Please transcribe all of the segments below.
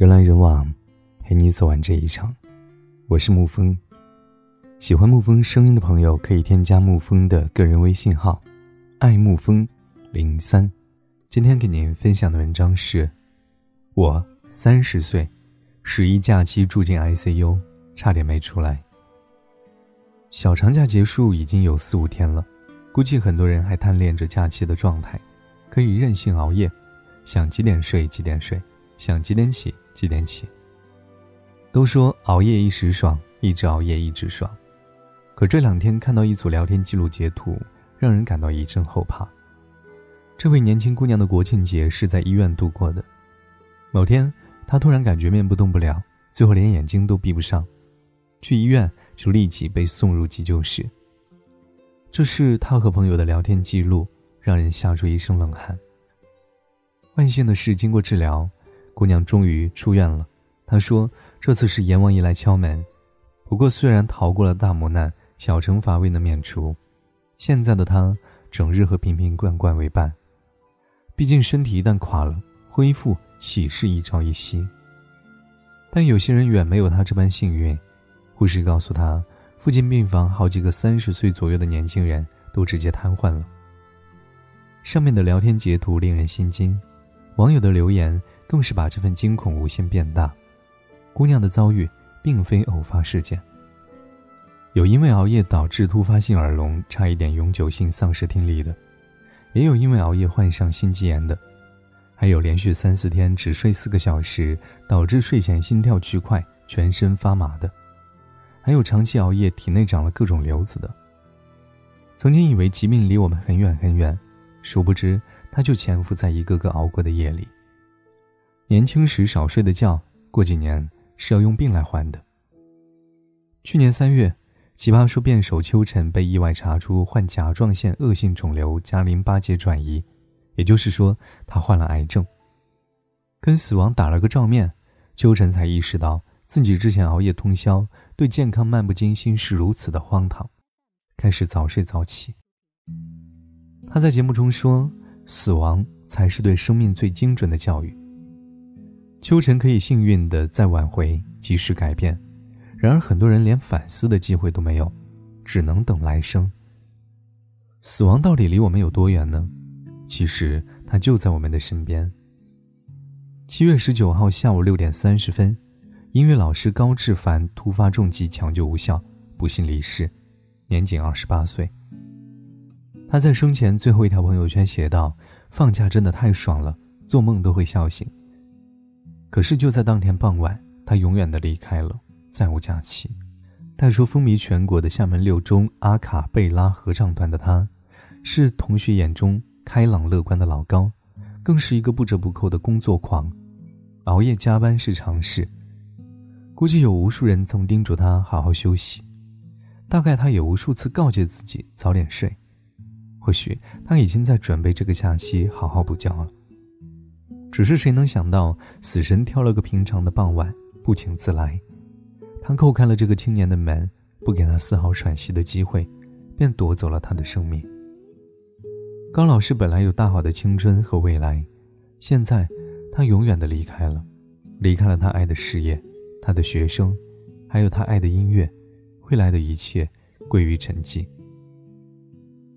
人来人往，陪你走完这一场。我是沐风，喜欢沐风声音的朋友可以添加沐风的个人微信号“爱沐风零三”。今天给您分享的文章是：我三十岁，十一假期住进 ICU，差点没出来。小长假结束已经有四五天了，估计很多人还贪恋着假期的状态，可以任性熬夜，想几点睡几点睡。想几点起几点起。都说熬夜一时爽，一直熬夜一直爽。可这两天看到一组聊天记录截图，让人感到一阵后怕。这位年轻姑娘的国庆节是在医院度过的。某天，她突然感觉面部动不了，最后连眼睛都闭不上，去医院就立即被送入急救室。这是她和朋友的聊天记录，让人吓出一身冷汗。万幸的是，经过治疗。姑娘终于出院了，她说：“这次是阎王爷来敲门。不过，虽然逃过了大磨难，小惩罚未能免除。现在的她整日和瓶瓶罐罐为伴。毕竟身体一旦垮了，恢复岂是一朝一夕？但有些人远没有她这般幸运。护士告诉她，附近病房好几个三十岁左右的年轻人都直接瘫痪了。上面的聊天截图令人心惊，网友的留言。”更是把这份惊恐无限变大。姑娘的遭遇并非偶发事件，有因为熬夜导致突发性耳聋，差一点永久性丧失听力的，也有因为熬夜患上心肌炎的，还有连续三四天只睡四个小时，导致睡前心跳巨快、全身发麻的，还有长期熬夜体内长了各种瘤子的。曾经以为疾病离我们很远很远，殊不知它就潜伏在一个个熬过的夜里。年轻时少睡的觉，过几年是要用病来还的。去年三月，奇葩说辩手邱晨被意外查出患甲状腺恶性肿瘤加淋巴结转移，也就是说他患了癌症。跟死亡打了个照面，邱晨才意识到自己之前熬夜通宵、对健康漫不经心是如此的荒唐，开始早睡早起。他在节目中说：“死亡才是对生命最精准的教育。”秋晨可以幸运的再挽回，及时改变，然而很多人连反思的机会都没有，只能等来生。死亡到底离我们有多远呢？其实它就在我们的身边。七月十九号下午六点三十分，音乐老师高志凡突发重疾抢救无效，不幸离世，年仅二十八岁。他在生前最后一条朋友圈写道：“放假真的太爽了，做梦都会笑醒。”可是就在当天傍晚，他永远的离开了，再无假期。带出风靡全国的厦门六中阿卡贝拉合唱团的他，是同学眼中开朗乐观的老高，更是一个不折不扣的工作狂。熬夜加班是常事，估计有无数人曾叮嘱他好好休息，大概他也无数次告诫自己早点睡。或许他已经在准备这个假期好好补觉了。只是谁能想到，死神挑了个平常的傍晚，不请自来。他叩开了这个青年的门，不给他丝毫喘息的机会，便夺走了他的生命。高老师本来有大好的青春和未来，现在他永远的离开了，离开了他爱的事业，他的学生，还有他爱的音乐，未来的一切归于沉寂。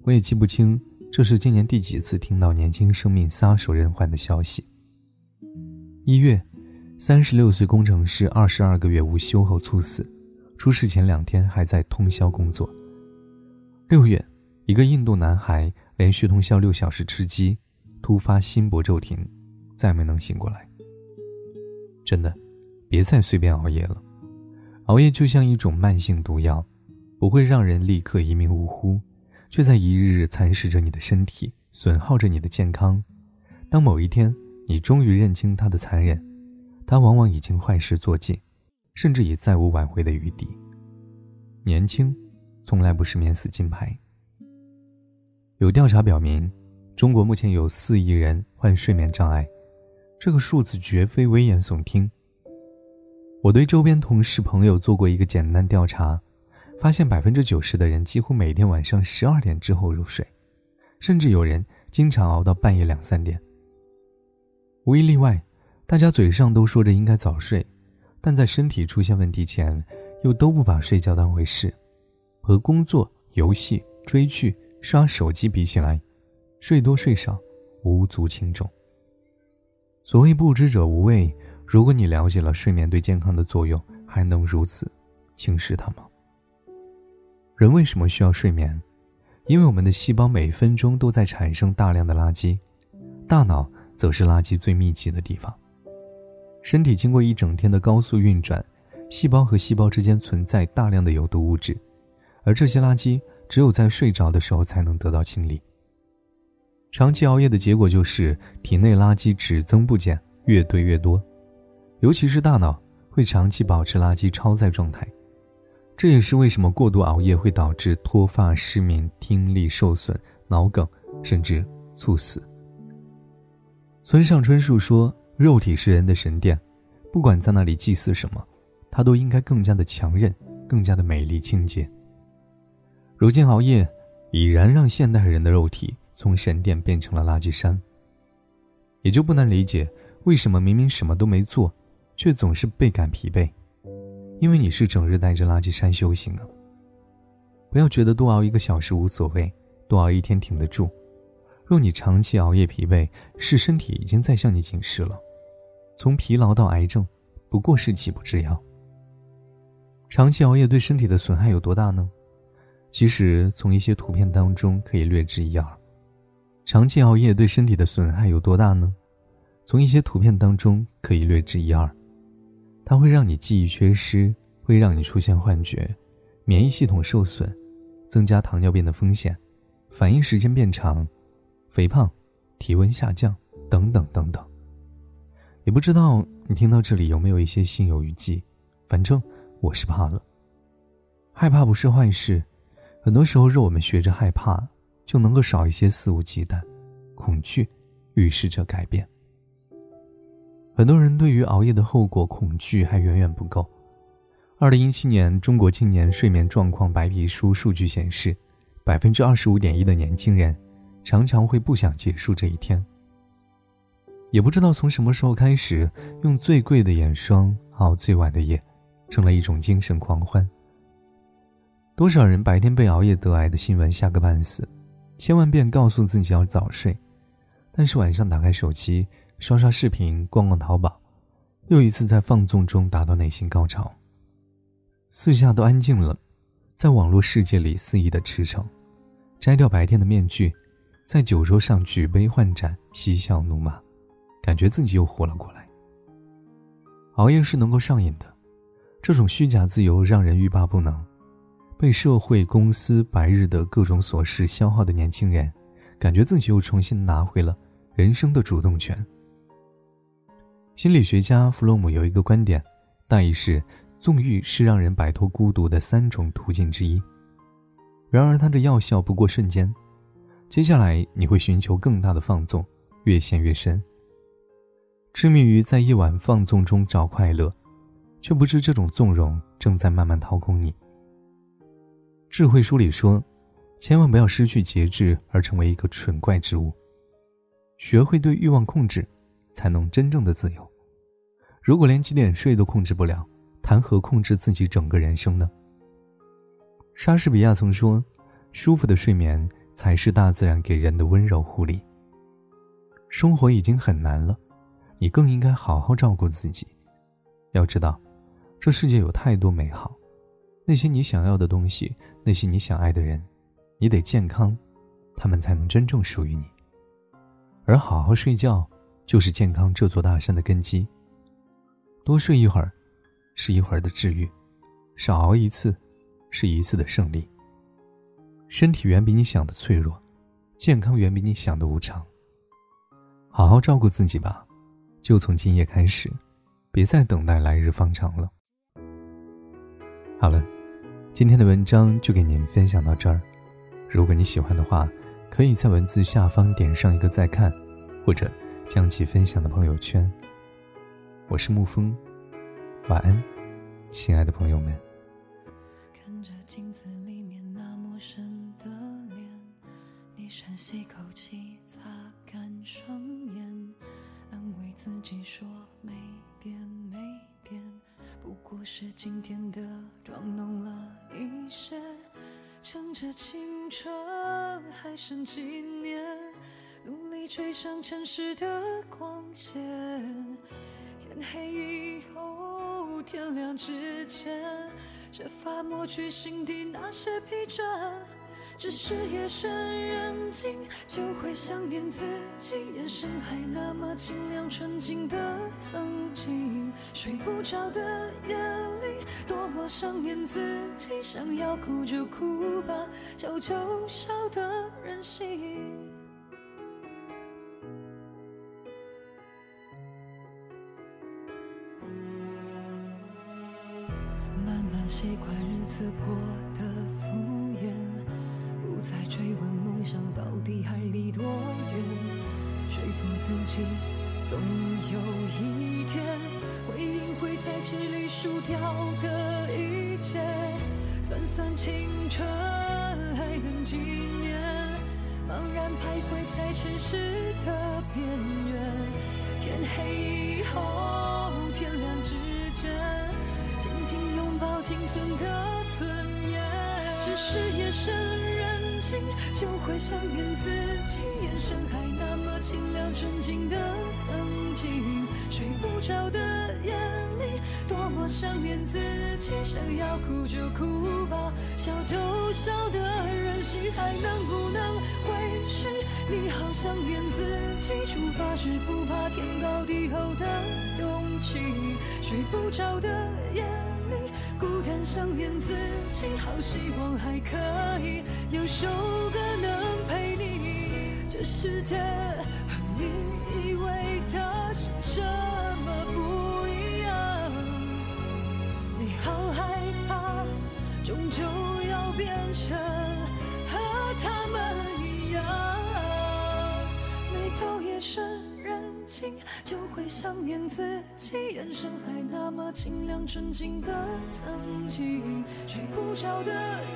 我也记不清这是今年第几次听到年轻生命撒手人寰的消息。一月，三十六岁工程师二十二个月无休后猝死，出事前两天还在通宵工作。六月，一个印度男孩连续通宵六小时吃鸡，突发心搏骤停，再没能醒过来。真的，别再随便熬夜了，熬夜就像一种慢性毒药，不会让人立刻一命呜呼，却在一日日蚕食着你的身体，损耗着你的健康。当某一天，你终于认清他的残忍，他往往已经坏事做尽，甚至已再无挽回的余地。年轻，从来不是免死金牌。有调查表明，中国目前有四亿人患睡眠障碍，这个数字绝非危言耸听。我对周边同事朋友做过一个简单调查，发现百分之九十的人几乎每天晚上十二点之后入睡，甚至有人经常熬到半夜两三点。无一例外，大家嘴上都说着应该早睡，但在身体出现问题前，又都不把睡觉当回事。和工作、游戏、追剧、刷手机比起来，睡多睡少无足轻重。所谓不知者无畏，如果你了解了睡眠对健康的作用，还能如此轻视它吗？人为什么需要睡眠？因为我们的细胞每分钟都在产生大量的垃圾，大脑则是垃圾最密集的地方。身体经过一整天的高速运转，细胞和细胞之间存在大量的有毒物质，而这些垃圾只有在睡着的时候才能得到清理。长期熬夜的结果就是体内垃圾只增不减，越堆越多，尤其是大脑会长期保持垃圾超载状态。这也是为什么过度熬夜会导致脱发、失眠、听力受损、脑梗，甚至猝死。村上春树说：“肉体是人的神殿，不管在那里祭祀什么，它都应该更加的强韧，更加的美丽清洁。”如今熬夜已然让现代人的肉体从神殿变成了垃圾山，也就不难理解为什么明明什么都没做，却总是倍感疲惫。因为你是整日带着垃圾山修行啊。不要觉得多熬一个小时无所谓，多熬一天挺得住。若你长期熬夜疲惫，是身体已经在向你警示了。从疲劳到癌症，不过是几步之遥。长期熬夜对身体的损害有多大呢？其实从一些图片当中可以略知一二。长期熬夜对身体的损害有多大呢？从一些图片当中可以略知一二。它会让你记忆缺失，会让你出现幻觉，免疫系统受损，增加糖尿病的风险，反应时间变长，肥胖，体温下降，等等等等。也不知道你听到这里有没有一些心有余悸，反正我是怕了。害怕不是坏事，很多时候若我们学着害怕，就能够少一些肆无忌惮，恐惧预示着改变。很多人对于熬夜的后果恐惧还远远不够。二零一七年《中国青年睡眠状况白皮书》数据显示，百分之二十五点一的年轻人常常会不想结束这一天。也不知道从什么时候开始，用最贵的眼霜熬最晚的夜，成了一种精神狂欢。多少人白天被熬夜得癌的新闻吓个半死，千万遍告诉自己要早睡，但是晚上打开手机。刷刷视频，逛逛淘宝，又一次在放纵中达到内心高潮。四下都安静了，在网络世界里肆意的驰骋，摘掉白天的面具，在酒桌上举杯换盏，嬉笑怒骂，感觉自己又活了过来。熬夜是能够上瘾的，这种虚假自由让人欲罢不能。被社会、公司白日的各种琐事消耗的年轻人，感觉自己又重新拿回了人生的主动权。心理学家弗洛姆有一个观点，大意是：纵欲是让人摆脱孤独的三种途径之一。然而，它的药效不过瞬间，接下来你会寻求更大的放纵，越陷越深。痴迷于在夜晚放纵中找快乐，却不知这种纵容正在慢慢掏空你。智慧书里说，千万不要失去节制而成为一个蠢怪之物，学会对欲望控制。才能真正的自由。如果连几点睡都控制不了，谈何控制自己整个人生呢？莎士比亚曾说：“舒服的睡眠才是大自然给人的温柔护理。”生活已经很难了，你更应该好好照顾自己。要知道，这世界有太多美好，那些你想要的东西，那些你想爱的人，你得健康，他们才能真正属于你。而好好睡觉。就是健康这座大山的根基。多睡一会儿，是一会儿的治愈；少熬一次，是一次的胜利。身体远比你想的脆弱，健康远比你想的无常。好好照顾自己吧，就从今夜开始，别再等待来日方长了。好了，今天的文章就给您分享到这儿。如果你喜欢的话，可以在文字下方点上一个再看，或者。将其分享的朋友圈。我是沐风，晚安，亲爱的朋友们。看着镜子里面那陌生的脸，你深吸口气，擦干双眼，安慰自己说没变没变，不过是今天的妆浓了一些。趁着青春还剩几年，努力追上城市的光线。天黑以后，天亮之前，设法抹去心底那些疲倦。只是夜深人静，就会想念自己，眼神还那么清亮纯净的曾经。睡不着的夜里，多么想念自己，想要哭就哭吧，笑就笑的任性。习惯日子过得敷衍。不再追问梦想到底还离多远，说服自己总有一天会赢会在这里输掉的一切。算算青春还能几年，茫然徘徊在城市的边缘。天黑以后，仅存的尊严。只是夜深人静。就会想念自己，眼神还那么清亮纯净的曾经。睡不着的夜里，多么想念自己，想要哭就哭吧，笑就笑的任性，还能不能回去？你好想念自己，出发时不怕天高地厚的勇气。睡不着的夜。你孤单想念自己，好希望还可以有首歌能陪你。这世界和你以为的是什么不一样，你好害怕，终究要变成就会想念自己，眼神还那么清亮纯净的曾经。睡不着的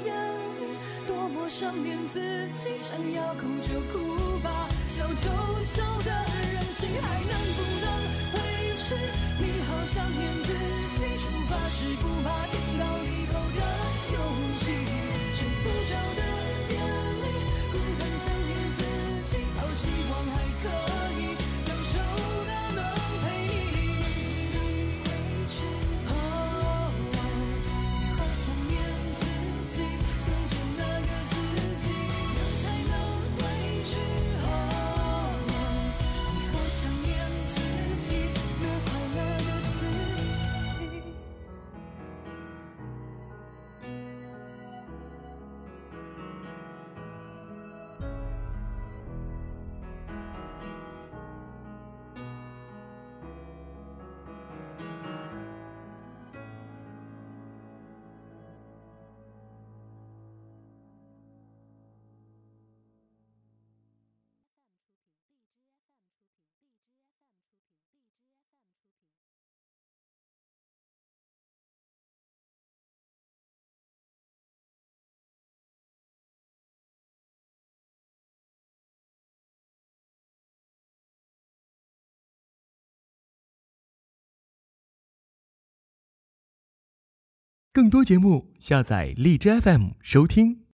夜里，多么想念自己，想要哭就哭吧，笑就笑的任性，还能不能回去？你好想念自己，出发时不怕天高更多节目，下载荔枝 FM 收听。